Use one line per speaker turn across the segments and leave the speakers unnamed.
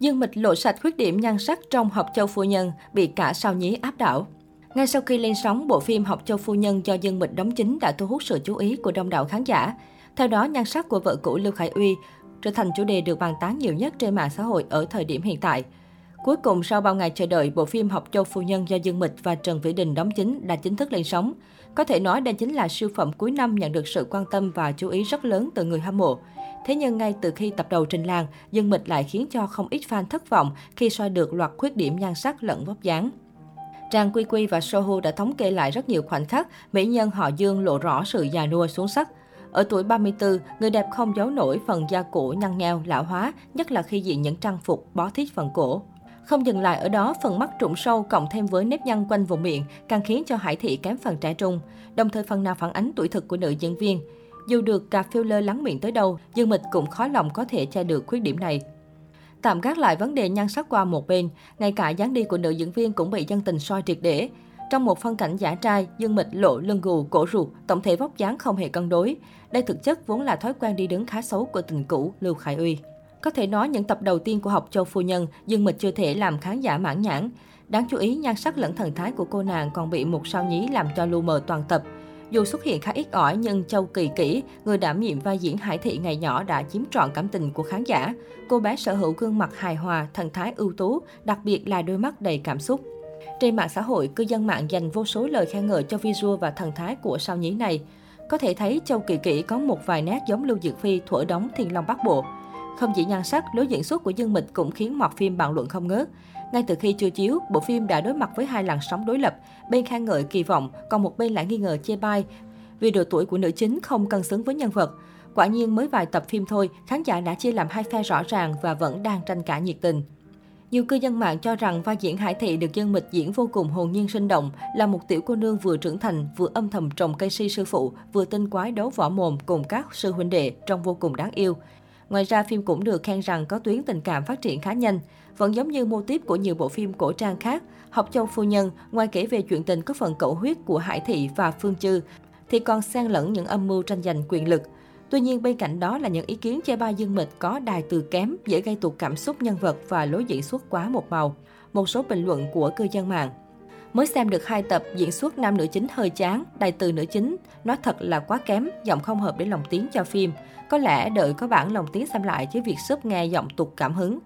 Dương Mịch lộ sạch khuyết điểm nhan sắc trong Học Châu Phu Nhân, bị cả sao nhí áp đảo. Ngay sau khi lên sóng, bộ phim Học Châu Phu Nhân do Dương Mịch đóng chính đã thu hút sự chú ý của đông đảo khán giả. Theo đó, nhan sắc của vợ cũ Lưu Khải Uy trở thành chủ đề được bàn tán nhiều nhất trên mạng xã hội ở thời điểm hiện tại. Cuối cùng, sau bao ngày chờ đợi, bộ phim Học Châu Phu Nhân do Dương Mịch và Trần Vĩ Đình đóng chính đã chính thức lên sóng. Có thể nói đây chính là siêu phẩm cuối năm nhận được sự quan tâm và chú ý rất lớn từ người hâm mộ. Thế nhưng ngay từ khi tập đầu trình làng, Dương Mịch lại khiến cho không ít fan thất vọng khi soi được loạt khuyết điểm nhan sắc lẫn vóc dáng. Trang Quy Quy và Sohu đã thống kê lại rất nhiều khoảnh khắc mỹ nhân họ Dương lộ rõ sự già nua xuống sắc. Ở tuổi 34, người đẹp không giấu nổi phần da cổ nhăn nheo, lão hóa, nhất là khi diện những trang phục bó thít phần cổ. Không dừng lại ở đó, phần mắt trụng sâu cộng thêm với nếp nhăn quanh vùng miệng càng khiến cho Hải Thị kém phần trẻ trung, đồng thời phần nào phản ánh tuổi thực của nữ diễn viên. Dù được cà filler lắng miệng tới đâu, Dương Mịch cũng khó lòng có thể che được khuyết điểm này. Tạm gác lại vấn đề nhan sắc qua một bên, ngay cả dáng đi của nữ diễn viên cũng bị dân tình soi triệt để. Trong một phân cảnh giả trai, Dương Mịch lộ lưng gù, cổ ruột, tổng thể vóc dáng không hề cân đối. Đây thực chất vốn là thói quen đi đứng khá xấu của tình cũ Lưu Khải Uy. Có thể nói những tập đầu tiên của học Châu Phu Nhân, Dương Mịch chưa thể làm khán giả mãn nhãn. Đáng chú ý, nhan sắc lẫn thần thái của cô nàng còn bị một sao nhí làm cho lu mờ toàn tập. Dù xuất hiện khá ít ỏi nhưng Châu Kỳ Kỷ, người đảm nhiệm vai diễn Hải Thị ngày nhỏ đã chiếm trọn cảm tình của khán giả. Cô bé sở hữu gương mặt hài hòa, thần thái ưu tú, đặc biệt là đôi mắt đầy cảm xúc. Trên mạng xã hội, cư dân mạng dành vô số lời khen ngợi cho visual và thần thái của sao nhí này. Có thể thấy Châu Kỳ Kỷ có một vài nét giống Lưu Diệc Phi thuở đóng Thiên Long Bắc Bộ. Không chỉ nhan sắc, lối diễn xuất của Dương Mịch cũng khiến mọt phim bàn luận không ngớt. Ngay từ khi chưa chiếu, bộ phim đã đối mặt với hai làn sóng đối lập, bên khen ngợi kỳ vọng, còn một bên lại nghi ngờ chê bai vì độ tuổi của nữ chính không cân xứng với nhân vật. Quả nhiên mới vài tập phim thôi, khán giả đã chia làm hai phe rõ ràng và vẫn đang tranh cãi nhiệt tình. Nhiều cư dân mạng cho rằng vai diễn Hải Thị được dân mịch diễn vô cùng hồn nhiên sinh động, là một tiểu cô nương vừa trưởng thành, vừa âm thầm trồng cây si sư phụ, vừa tinh quái đấu võ mồm cùng các sư huynh đệ trông vô cùng đáng yêu. Ngoài ra, phim cũng được khen rằng có tuyến tình cảm phát triển khá nhanh. Vẫn giống như mô típ của nhiều bộ phim cổ trang khác, Học Châu Phu Nhân, ngoài kể về chuyện tình có phần cẩu huyết của Hải Thị và Phương Chư, thì còn xen lẫn những âm mưu tranh giành quyền lực. Tuy nhiên, bên cạnh đó là những ý kiến chê bai Dương Mịch có đài từ kém, dễ gây tụt cảm xúc nhân vật và lối diễn xuất quá một màu. Một số bình luận của cư dân mạng. Mới xem được hai tập, diễn xuất nam nữ chính hơi chán, đài từ nữ chính, nói thật là quá kém, giọng không hợp để lồng tiếng cho phim. Có lẽ đợi có bản lồng tiếng xem lại chứ việc sub nghe giọng tụt cảm hứng.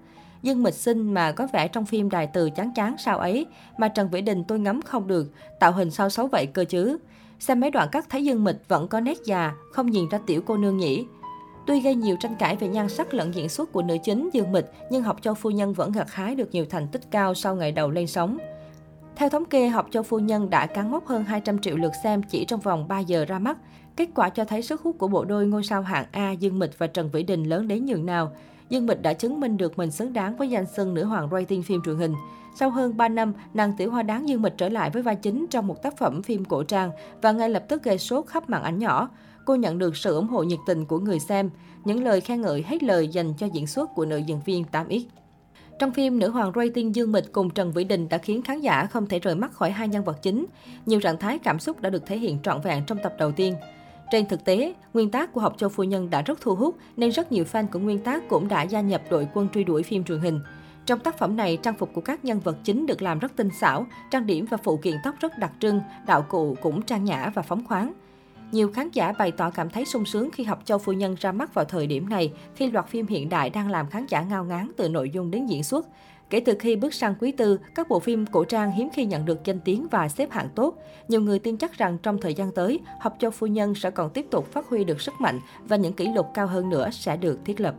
Dương Mịch Sinh mà có vẻ trong phim đài từ chán chán sao ấy, mà Trần Vĩ Đình tôi ngắm không được, tạo hình sao xấu vậy cơ chứ. Xem mấy đoạn cắt thấy Dương Mịch vẫn có nét già, không nhìn ra tiểu cô nương nhỉ. Tuy gây nhiều tranh cãi về nhan sắc lẫn diễn xuất của nữ chính Dương Mịch, nhưng Học cho Phu Nhân vẫn gặt hái được nhiều thành tích cao sau ngày đầu lên sóng. Theo thống kê, Học Châu Phu Nhân đã cán mốc hơn 200 triệu lượt xem chỉ trong vòng 3 giờ ra mắt. Kết quả cho thấy sức hút của bộ đôi ngôi sao hạng A Dương Mịch và Trần Vĩ Đình lớn đến nhường nào. Dương Mịch đã chứng minh được mình xứng đáng với danh xưng nữ hoàng rating phim truyền hình. Sau hơn 3 năm, nàng tiểu hoa đáng Dương Mịch trở lại với vai chính trong một tác phẩm phim cổ trang và ngay lập tức gây sốt khắp màn ảnh nhỏ. Cô nhận được sự ủng hộ nhiệt tình của người xem, những lời khen ngợi hết lời dành cho diễn xuất của nữ diễn viên 8X. Trong phim, nữ hoàng rating Dương Mịch cùng Trần Vĩ Đình đã khiến khán giả không thể rời mắt khỏi hai nhân vật chính. Nhiều trạng thái cảm xúc đã được thể hiện trọn vẹn trong tập đầu tiên. Trên thực tế, nguyên tác của Học Châu Phu Nhân đã rất thu hút, nên rất nhiều fan của nguyên tác cũng đã gia nhập đội quân truy đuổi phim truyền hình. Trong tác phẩm này, trang phục của các nhân vật chính được làm rất tinh xảo, trang điểm và phụ kiện tóc rất đặc trưng, đạo cụ cũng trang nhã và phóng khoáng. Nhiều khán giả bày tỏ cảm thấy sung sướng khi Học Châu Phu Nhân ra mắt vào thời điểm này, khi loạt phim hiện đại đang làm khán giả ngao ngán từ nội dung đến diễn xuất. Kể từ khi bước sang quý tư, các bộ phim cổ trang hiếm khi nhận được danh tiếng và xếp hạng tốt. Nhiều người tin chắc rằng trong thời gian tới, Học Châu Phu Nhân sẽ còn tiếp tục phát huy được sức mạnh và những kỷ lục cao hơn nữa sẽ được thiết lập.